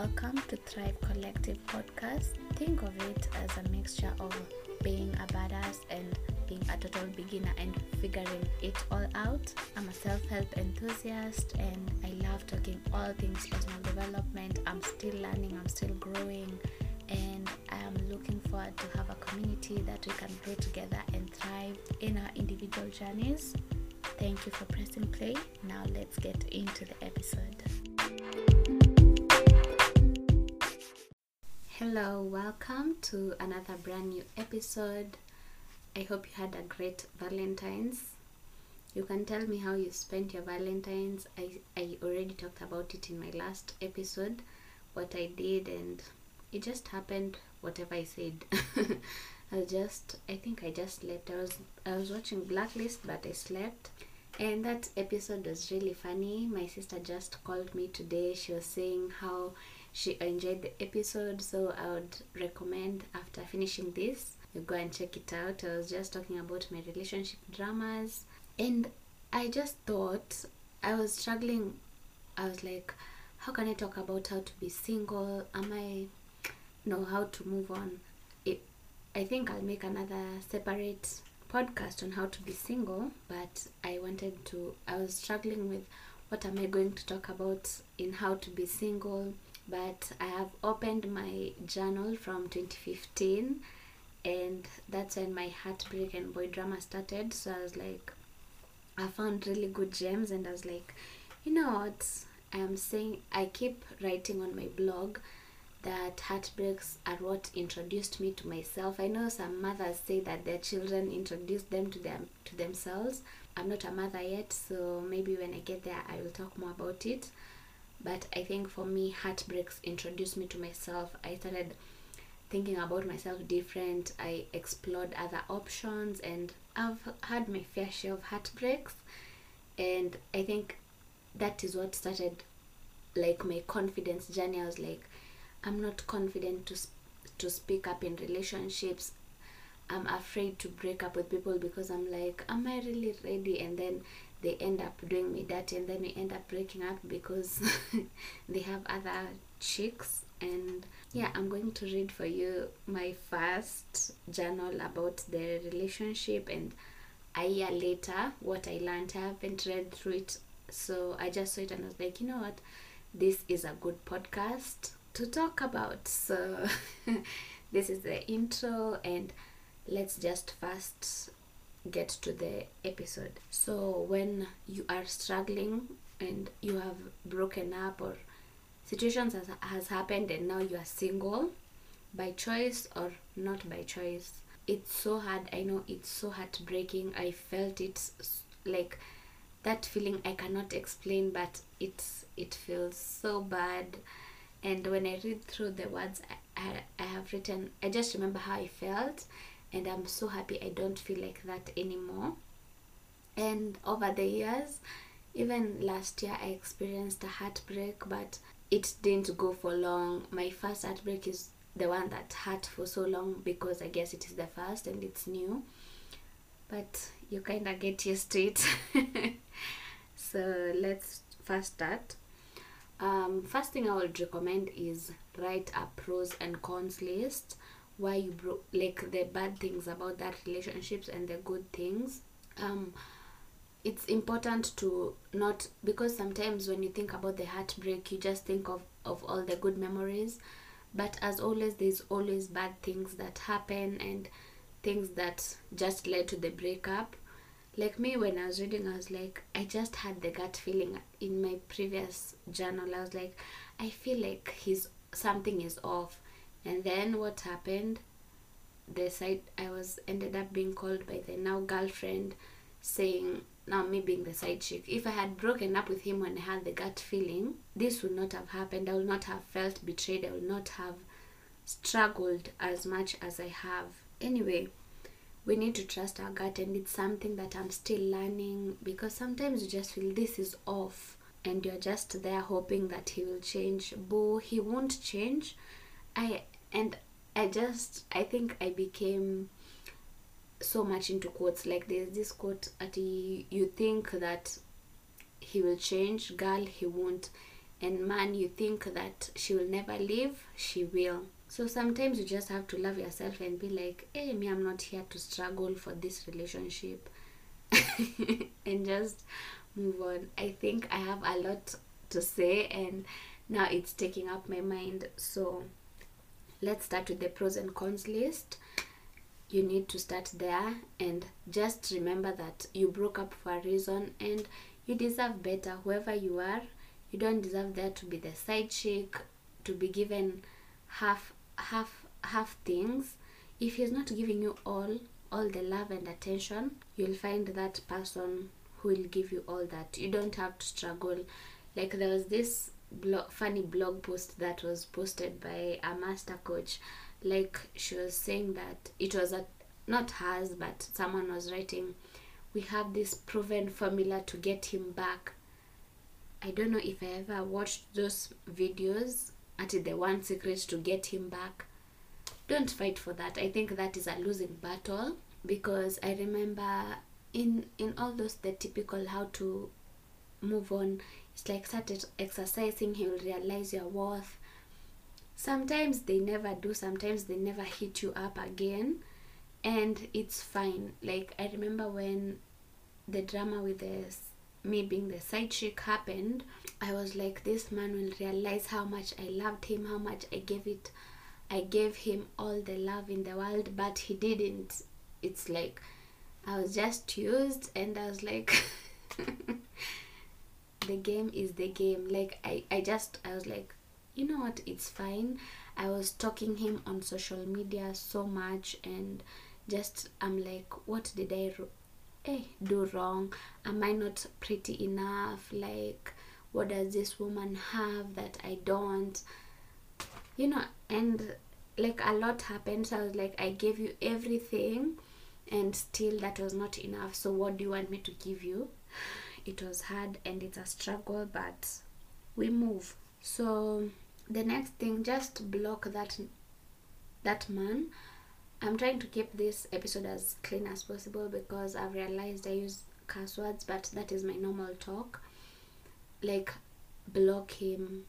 Welcome to Thrive Collective podcast. Think of it as a mixture of being a badass and being a total beginner and figuring it all out. I'm a self help enthusiast and I love talking all things personal development. I'm still learning, I'm still growing, and I am looking forward to have a community that we can grow together and thrive in our individual journeys. Thank you for pressing play. Now let's get into the episode. Hello, welcome to another brand new episode. I hope you had a great Valentine's. You can tell me how you spent your Valentine's. I, I already talked about it in my last episode, what I did, and it just happened whatever I said. I just I think I just slept. I was I was watching Blacklist but I slept. And that episode was really funny. My sister just called me today. She was saying how she enjoyed the episode so i would recommend after finishing this you go and check it out. I was just talking about my relationship dramas and i just thought i was struggling. I was like how can i talk about how to be single? Am i know how to move on? It, i think i'll make another separate podcast on how to be single but i wanted to i was struggling with what am i going to talk about in how to be single but I have opened my journal from 2015 and that's when my heartbreak and boy drama started so I was like I found really good gems and I was like you know what I'm saying I keep writing on my blog that heartbreaks are what introduced me to myself. I know some mothers say that their children introduced them to them to themselves. I'm not a mother yet, so maybe when I get there I will talk more about it but i think for me heartbreaks introduced me to myself. I started thinking about myself different. I explored other options and i've had my fair share of heartbreaks. And i think that is what started like my confidence journey. I was like i'm not confident to to speak up in relationships. I'm afraid to break up with people because i'm like am i really ready? And then they end up doing me that and then we end up breaking up because they have other chicks. And yeah i'm going to read for you my first journal about the relationship and a year later what i learned. I haven't read through it so i just saw it and i was like you know what? This is a good podcast to talk about. So this is the intro and let's just first get to the episode. So, when you are struggling and you have broken up or situations has, has happened and now you are single by choice or not by choice, it's so hard. I know it's so heartbreaking. I felt it like that feeling I cannot explain, but it's it feels so bad. And when I read through the words I, I, I have written, I just remember how I felt and I'm so happy I don't feel like that anymore. And over the years, even last year, I experienced a heartbreak, but it didn't go for long. My first heartbreak is the one that hurt for so long because I guess it is the first and it's new. But you kind of get used to it. so let's first start. Um, first thing I would recommend is write a pros and cons list why you broke like the bad things about that relationships and the good things um it's important to not because sometimes when you think about the heartbreak you just think of of all the good memories. But as always there's always bad things that happen and things that just led to the breakup. Like me when i was reading i was like i just had the gut feeling in my previous journal. I was like i feel like he's something is off and then what happened? The side i was ended up being called by the now girlfriend saying now me being the side chick if i had broken up with him when i had the gut feeling this would not have happened. I would not have felt betrayed. I would not have struggled as much as i have. Anyway we need to trust our gut and it's something that i'm still learning because sometimes you just feel this is off and you're just there hoping that he will change. Boo he won't change. I and I just I think I became so much into quotes. Like there's this quote at you think that he will change, girl, he won't. and man you think that she will never leave she will so sometimes you just have to love yourself and be like hey me i'm not here to struggle for this relationship and just move on i think i have a lot to say and now it's taking up my mind so let's start with the pros and cons list. You need to start there and just remember that you broke up for a reason and you deserve better whoever you are. You don't deserve there to be the side chick to be given half half half things. If he's not giving you all all the love and attention you'll find that person who will give you all that. You don't have to struggle. Like there was this blog, funny blog post that was posted by a master coach like she was saying that it was a not hers but someone was writing we have this proven formula to get him back. I don't know if i ever watched those videos at the one secret to get him back. Don't fight for that. I think that is a losing battle because i remember in in all those the typical how to move on it's like started exercising he will realize your worth. Sometimes they never do sometimes they never hit you up again and it's fine. Like i remember when the drama with this me being the side chick happened i was like this man will realize how much i loved him how much i gave it i gave him all the love in the world but he didn't. It's like i was just used and i was like the game is the game. Like i i just i was like you know what? It's fine. I was talking him on social media so much and just i'm like what did i eh, do wrong? Am i not pretty enough? Like what does this woman have that i don't? You know and like a lot happened. So i was like i gave you everything and still that was not enough. So what do you want me to give you it was hard and it's a struggle but we move. So the next thing just block that that man. I'm trying to keep this episode as clean as possible because i've realized i use curse words but that is my normal talk. Like block him.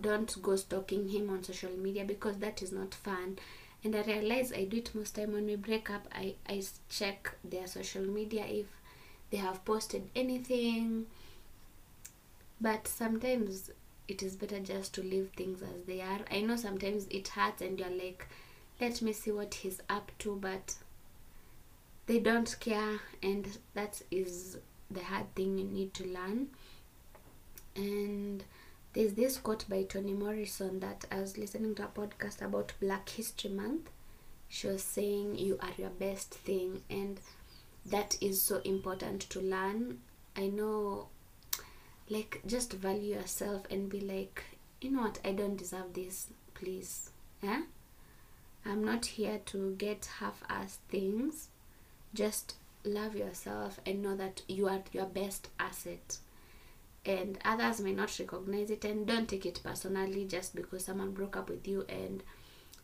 Don't go stalking him on social media because that is not fun. And i realize i do it most time when we break up. I i check their social media if they have posted anything. But sometimes it is better just to leave things as they are. I know sometimes it hurts and you're like let me see what he's up to but they don't care and that is the hard thing you need to learn. And there's this quote by toni morrison that i was listening to a podcast about black history month. She was saying you are your best thing and that is so important to learn. I know like just value yourself and be like you know what? I don't deserve this. Please. Yeah? I'm not here to get half-ass things. Just love yourself and know that you are your best asset. And others may not recognize it and don't take it personally just because someone broke up with you and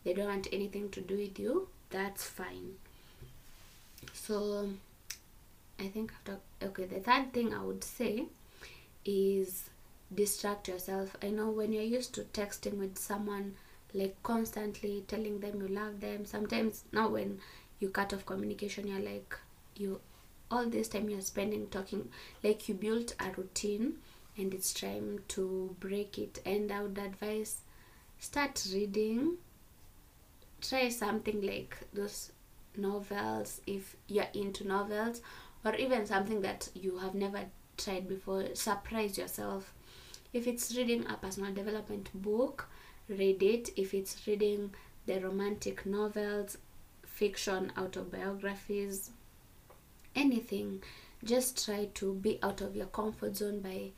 they don't want anything to do with you. That's fine. So i think after okay the third thing i would say is distract yourself. I know when you're used to texting with someone like constantly telling them you love them sometimes now when you cut off communication you're like you all this time you're spending talking like you built a routine and it's time to break it. And i would advise start reading try something like those novels if you're into novels or even something that you have never tried before surprise yourself. If it's reading a personal development book read it. If it's reading the romantic novels fiction autobiographies anything just try to be out of your comfort zone by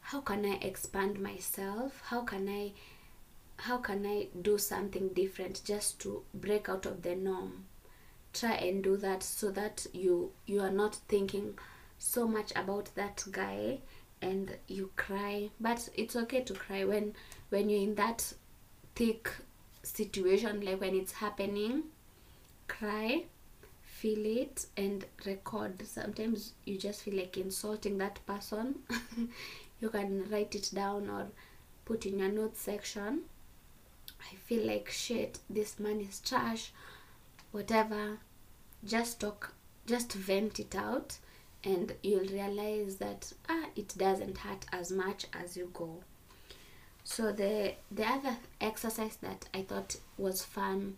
how can i expand myself? How can i how can i do something different just to break out of the norm try and do that so that you you are not thinking so much about that guy and you cry. But it's okay to cry when when you're in that thick situation like when it's happening. Cry feel it and record. Sometimes you just feel like insulting that person. You can write it down or put in your notes section. I feel like shit this man is trash whatever just talk just vent it out and you'll realize that ah it doesn't hurt as much as you go. So the the other exercise that i thought was fun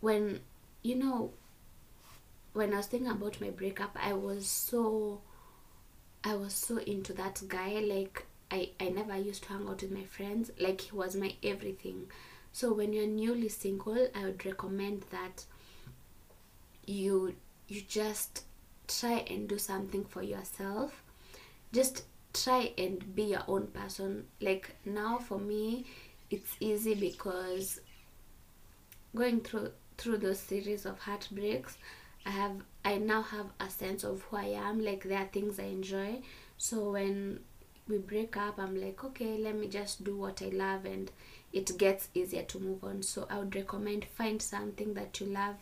when you know when i was thinking about my breakup i was so i was so into that guy like i i never used to hang out with my friends like he was my everything. So when you're newly single i would recommend that you you just try and do something for yourself. Just try and be your own person. Like now for me it's easy because going through through those series of heartbreaks i have i now have a sense of who i am. Like there are things i enjoy. So when we break up i'm like okay let me just do what i love and it gets easier to move on. So i would recommend find something that you love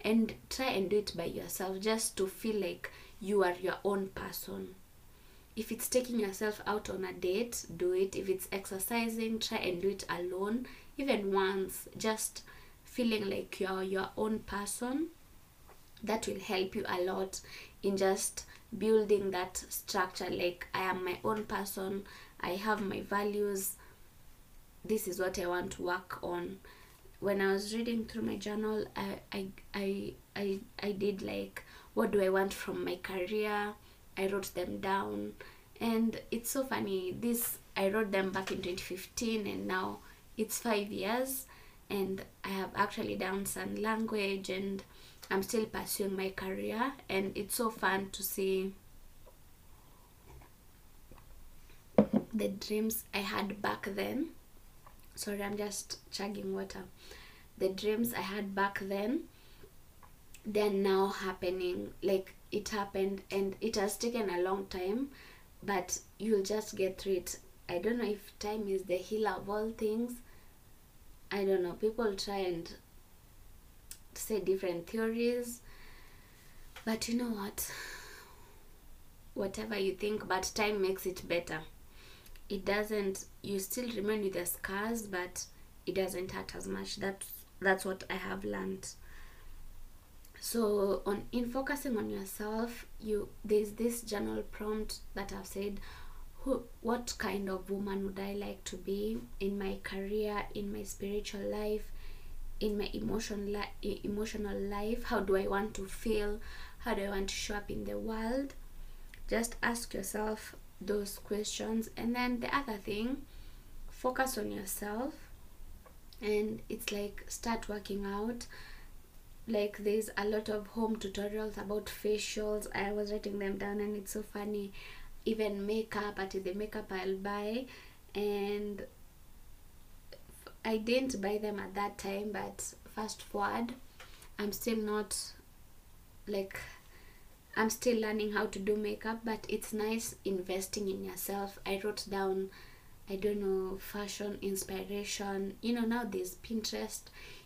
and try and do it by yourself just to feel like you are your own person. If it's taking yourself out on a date do it. If it's exercising try and do it alone even once just feeling like you're your own person. That will help you a lot in just building that structure like i am my own person i have my values this is what i want to work on when i was reading through my journal i i i i, I did like what do i want from my career? I wrote them down. And it's so funny this i wrote them back in 2015 and now it's five years and i have actually done some language and i'm still pursuing my career and it's so fun to see the dreams i had back then sorry i'm just chugging water. The dreams i had back then they're now happening. Like it happened and it has taken a long time but you'll just get through it. I don't know if time is the healer of all things. I don't know. People try and say different theories but you know what? Whatever you think but time makes it better. It doesn't you still remain with the scars but it doesn't hurt as much. That's that's what i have learned. So on in focusing on yourself you there's this journal prompt that i've said who what kind of woman would i like to be in my career in my spiritual life in my emotion li- emotional life? How do i want to feel? How do i want to show up in the world? Just ask yourself those questions. And then the other thing focus on yourself and it's like start working out. Like there's a lot of home tutorials about facials. I was writing them down and it's so funny. Even makeup at the makeup i'll buy and i didn't buy them at that time but fast forward i'm still not like i'm still learning how to do makeup but it's nice investing in yourself. I wrote down i don't know fashion inspiration you know now there's pinterest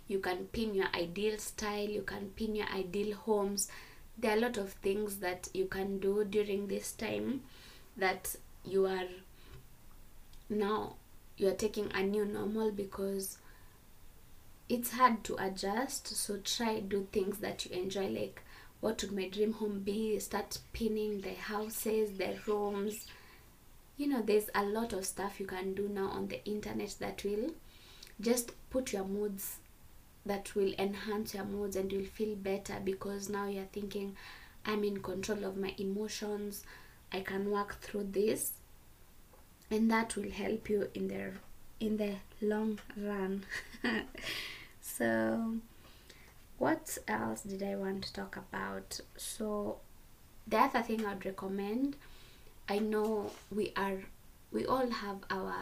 you can pin your ideal style you can pin your ideal homes. There are a lot of things that you can do during this time that you are now you are taking a new normal because it's hard to adjust. So try do things that you enjoy like what would my dream home be? Start pinning the houses the rooms you know there's a lot of stuff you can do now on the internet that will just put your moods that will enhance your moods and you'll feel better because now you're thinking i'm in control of my emotions. I can work through this. And that will help you in the in the long run. So what else did i want to talk about? So the other thing i'd recommend i know we are we all have our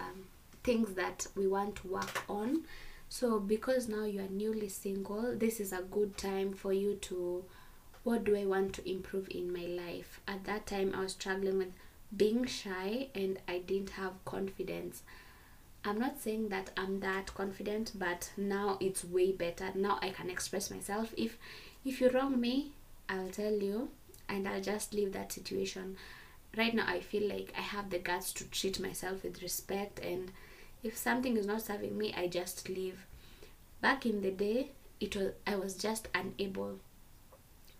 things that we want to work on. So because now you are newly single this is a good time for you to what do i want to improve in my life? At that time i was struggling with being shy and i didn't have confidence. I'm not saying that i'm that confident but now it's way better. Now i can express myself. If if you wrong me I'll tell you and I'll just leave that situation. Right now, I feel like I have the guts to treat myself with respect, and if something is not serving me, I just leave. Back in the day, it was I was just unable.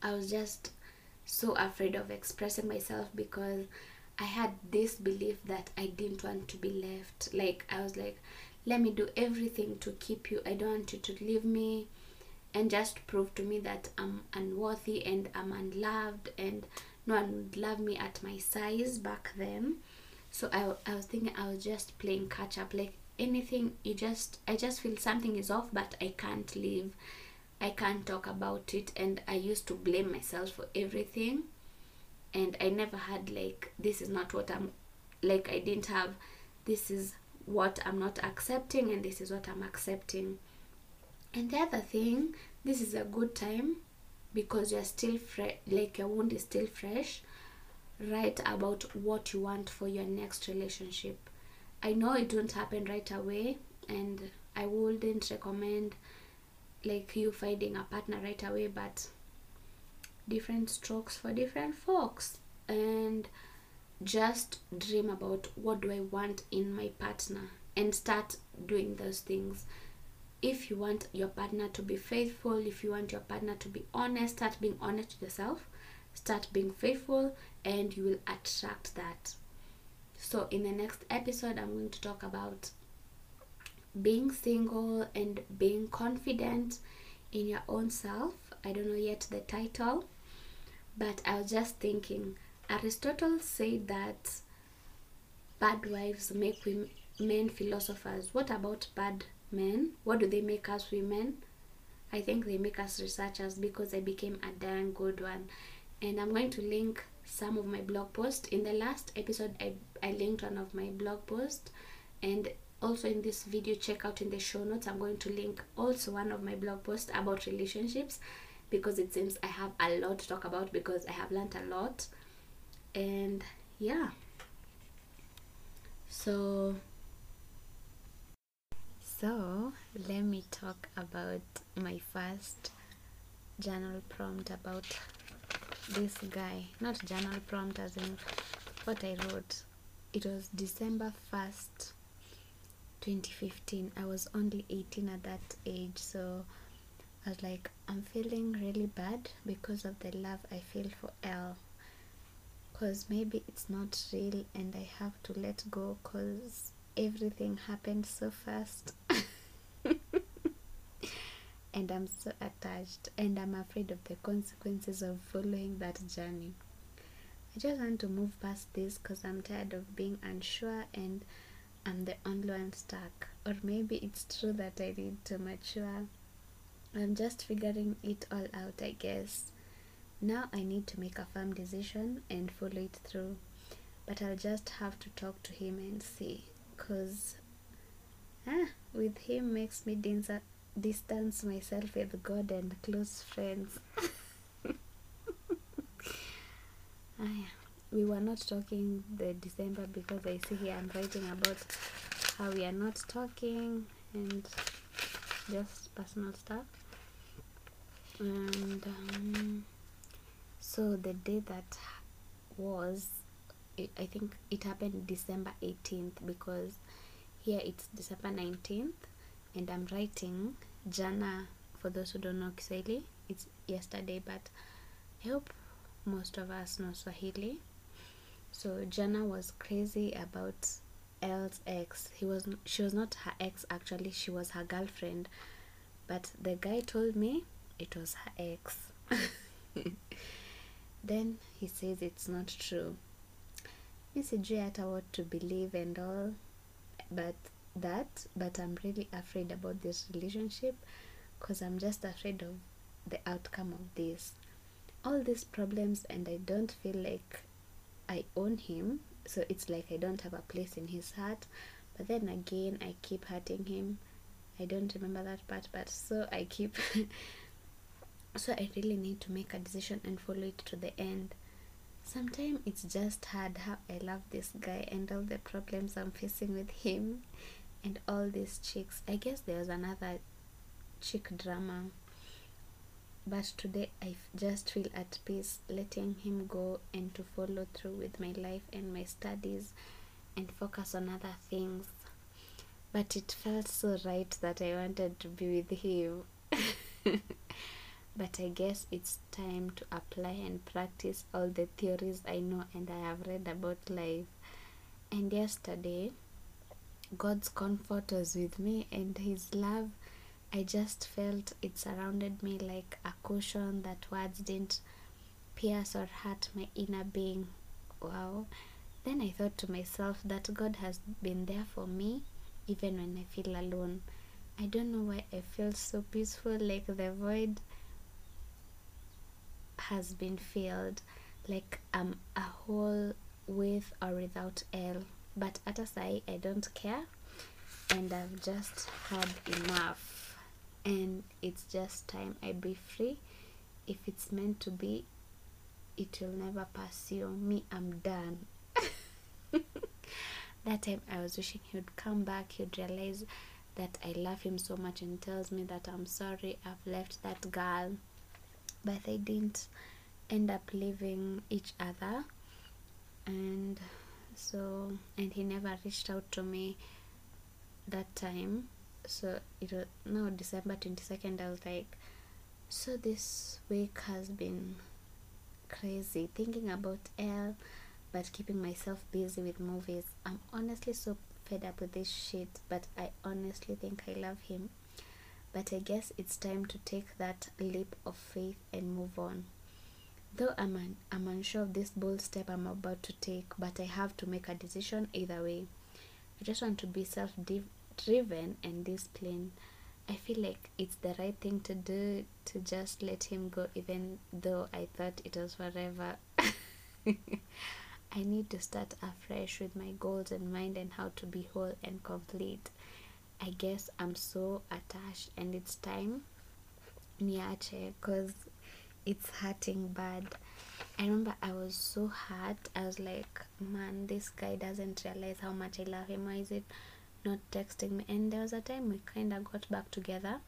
I was just so afraid of expressing myself because I had this belief that I didn't want to be left. Like I was like, let me do everything to keep you. I don't want you to leave me and just prove to me that I'm unworthy and I'm unloved and no one would love me at my size back then. So I, I was thinking I was just playing catch up like anything you just I just feel something is off but I can't leave. I can't talk about it and I used to blame myself for everything and I never had like this is not what I'm like I didn't have this is what I'm not accepting and this is what I'm accepting and the other thing, this is a good time because you're still fresh, like your wound is still fresh. Write about what you want for your next relationship. I know it won't happen right away, and I wouldn't recommend like you finding a partner right away, but different strokes for different folks. And just dream about what do I want in my partner and start doing those things if you want your partner to be faithful, if you want your partner to be honest, start being honest with yourself, start being faithful, and you will attract that. So, in the next episode, I'm going to talk about being single and being confident in your own self. I don't know yet the title, but I was just thinking Aristotle said that bad wives make men philosophers. What about bad men? What do they make us women? I think they make us researchers because i became a damn good one. And i'm going to link some of my blog posts. In the last episode i, I linked one of my blog posts. And also in this video check out in the show notes i'm going to link also one of my blog posts about relationships because it seems i have a lot to talk about because i have learned a lot. And yeah. So so let me talk about my first journal prompt about this guy. Not journal prompt as in what i wrote. It was december 1st 2015 i was only 18 at that age so i was like i'm feeling really bad because of the love i feel for l because maybe it's not real and i have to let go because everything happened so fast and I'm so attached and I'm afraid of the consequences of following that journey. I just want to move past this because I'm tired of being unsure and I'm the only one stuck. Or maybe it's true that I need to mature. I'm just figuring it all out, I guess. Now I need to make a firm decision and follow it through. But I'll just have to talk to him and see because ah, with him makes me distance myself with God and close friends. ah, yeah. We were not talking the December because I see here I'm writing about how we are not talking and just personal stuff. And um, so the day that was it, I think it happened December 18th because here it's December 19th and I'm writing Jana for those who don't know Kiswahili it's yesterday but I hope most of us know Swahili. So Jana was crazy about L's ex. He was she was not her ex actually she was her girlfriend but the guy told me it was her ex. Then he says it's not true mi sijui hata what to believe and all but that but i'm really afraid about this relationship because i'm just afraid of the outcome of this. All these problems and i don't feel like i own him so it's like i don't have a place in his heart but then again i keep hurting him. I don't remember that part but so i keep so i really need to make a decision and follow it to the end sometimes it's just hard how I love this guy and all the problems I'm facing with him and all these chicks. I guess there was another chick drama but today I just feel at peace letting him go and to follow through with my life and my studies and focus on other things. But it felt so right that I wanted to be with him. but I guess it's time to apply and practice all the theories I know and I have read about life. And yesterday, God's comfort was with me and His love. I just felt it surrounded me like a cushion that words didn't pierce or hurt my inner being. Wow. Then I thought to myself that God has been there for me even when I feel alone. I don't know why I feel so peaceful, like the void has been filled, like I'm a hole with or without L. But at a say, I don't care, and I've just had enough. And it's just time I be free. If it's meant to be, it will never pursue me. I'm done. that time I was wishing he would come back, he'd realize that I love him so much and tells me that I'm sorry I've left that girl. But they didn't end up leaving each other and so and he never reached out to me that time. So it was now December twenty second I was like so this week has been crazy thinking about L but keeping myself busy with movies. I'm honestly so fed up with this shit, but I honestly think I love him. But I guess it's time to take that leap of faith and move on. Though I'm, I'm unsure of this bold step I'm about to take, but I have to make a decision either way. I just want to be self driven and disciplined. I feel like it's the right thing to do to just let him go, even though I thought it was forever. I need to start afresh with my goals in mind and how to be whole and complete. I guess I'm so attached and it's time niache because it's hurting bad. I remember I was so hurt. I was like, man, this guy doesn't realize how much I love him. Why is it not texting me? And there was a time we kind of got back together.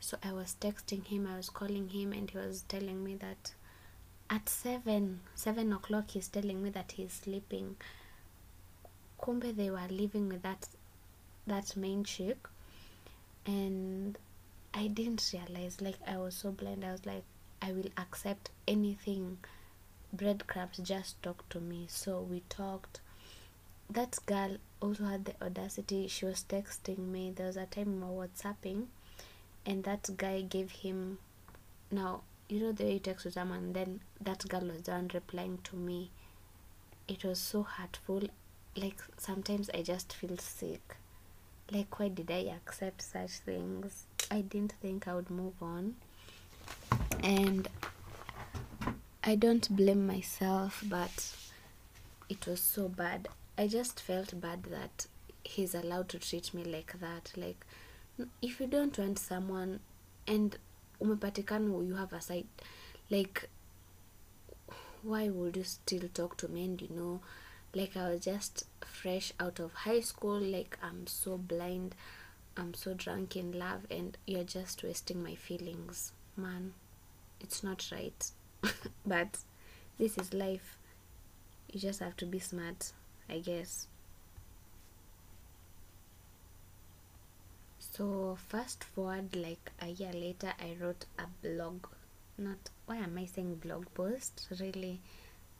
So I was texting him, I was calling him, and he was telling me that at seven seven o'clock he's telling me that he's sleeping kumbe they were living with that that main chick and i didn't realize like i was so blind. I was like i will accept anything. Breadcrumbs just talk to me. So we talked. That girl also had the audacity. She was texting me. There was a time we were whatsapping and that guy gave him now you know the way you text to someone then that girl was done replying to me. It was so hurtful. Like sometimes i just feel sick like why did i accept such things? I didn't think i would move on. And i don't blame myself but it was so bad. I just felt bad that he's allowed to treat me like that. Like if you don't want someone and umepatikana you have a side like why would you still talk to me and you know like i was just fresh out of high school. Like i'm so blind. I'm so drunk in love and you're just wasting my feelings man. It's not right. But this is life. You just have to be smart i guess. So fast forward like a year later i wrote a blog. Not why am i saying blog post? Really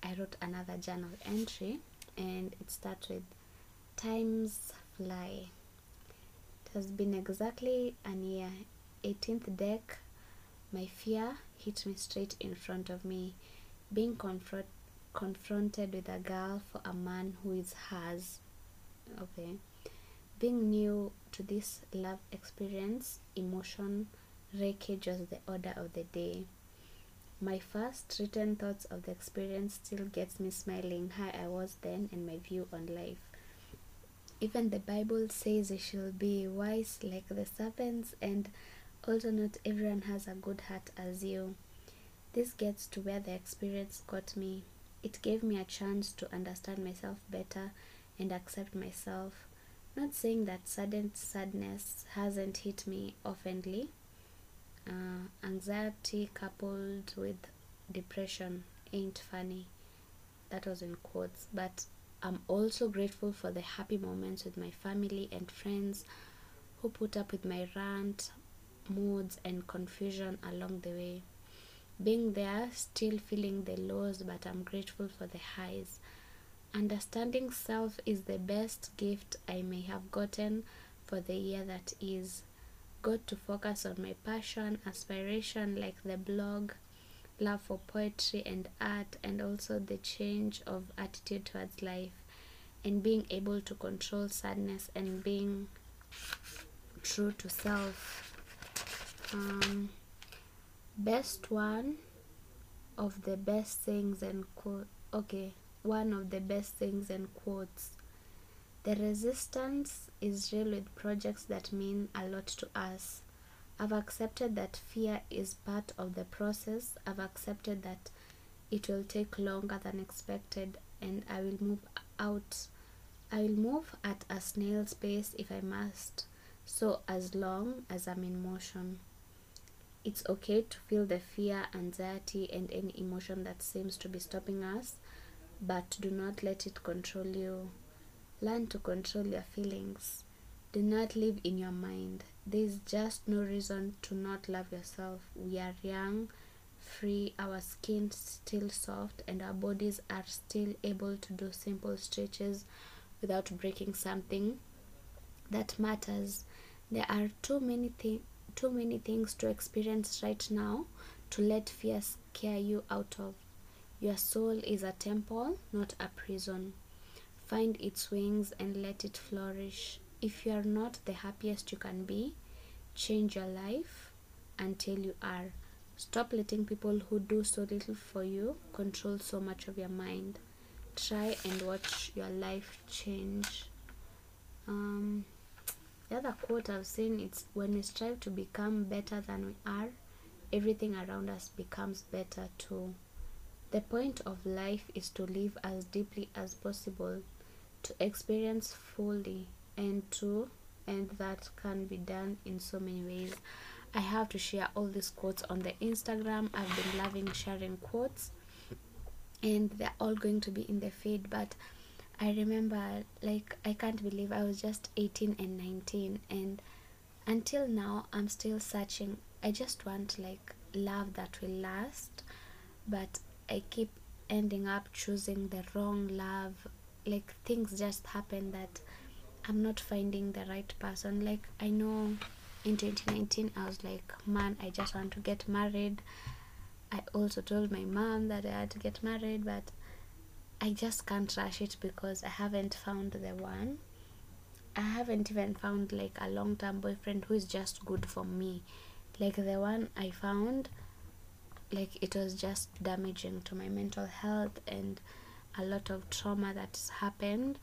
i wrote another journal entry and it starts with times fly. It has been exactly an year 18th deck. My fear hit me straight in front of me being confront confronted with a girl for a man who is hers. Okay. Being new to this love experience, emotion wreckage was the order of the day. My first written thoughts of the experience still gets me smiling how I was then and my view on life. Even the Bible says we should be wise like the serpents and also not everyone has a good heart as you. This gets to where the experience got me. It gave me a chance to understand myself better and accept myself. Not saying that sudden sadness hasn't hit me oftenly. Uh, anxiety coupled with depression ain't funny. That was in quotes. But I'm also grateful for the happy moments with my family and friends who put up with my rant, moods, and confusion along the way. Being there, still feeling the lows, but I'm grateful for the highs. Understanding self is the best gift I may have gotten for the year that is. Got to focus on my passion, aspiration like the blog, love for poetry and art, and also the change of attitude towards life, and being able to control sadness and being true to self. Um, best one of the best things and quote. Okay, one of the best things and quotes. The resistance is real with projects that mean a lot to us. I've accepted that fear is part of the process. I've accepted that it will take longer than expected and I will move out. I will move at a snail's pace if I must. So as long as I'm in motion. It's okay to feel the fear, anxiety, and any emotion that seems to be stopping us, but do not let it control you. Learn to control your feelings. Do not live in your mind. There is just no reason to not love yourself. We are young, free, our skin still soft, and our bodies are still able to do simple stretches without breaking something that matters. There are too many things too many things to experience right now to let fear scare you out of. Your soul is a temple, not a prison. Find its wings and let it flourish. If you are not the happiest you can be, change your life until you are. Stop letting people who do so little for you control so much of your mind. Try and watch your life change. Um, the other quote I've seen it's when we strive to become better than we are, everything around us becomes better too. The point of life is to live as deeply as possible, to experience fully, and to and that can be done in so many ways. I have to share all these quotes on the Instagram. I've been loving sharing quotes, and they're all going to be in the feed, but I remember like I can't believe I was just 18 and 19 and until now I'm still searching. I just want like love that will last, but I keep ending up choosing the wrong love. Like things just happen that I'm not finding the right person. Like I know in 2019 I was like, man, I just want to get married. I also told my mom that I had to get married, but I just can't rush it because I haven't found the one. I haven't even found like a long term boyfriend who is just good for me. Like the one I found, like it was just damaging to my mental health and a lot of trauma that's happened.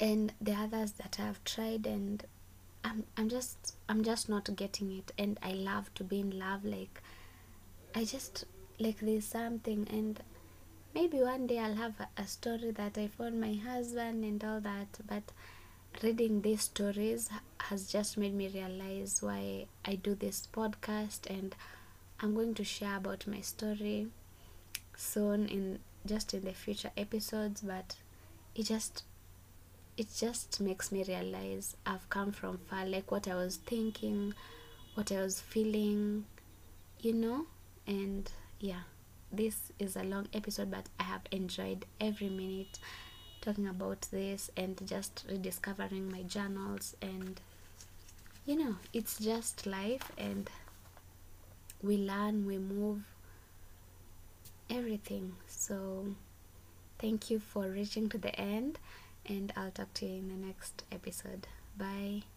And the others that I've tried and I'm I'm just I'm just not getting it. And I love to be in love like I just like there's something. And maybe one day I'll have a, a story that I found my husband and all that, but reading these stories has just made me realize why I do this podcast. And I'm going to share about my story soon in just in the future episodes but it just it just makes me realize I've come from far like what I was thinking what I was feeling you know and yeah this is a long episode, but I have enjoyed every minute talking about this and just rediscovering my journals. And you know, it's just life, and we learn, we move, everything. So, thank you for reaching to the end, and I'll talk to you in the next episode. Bye.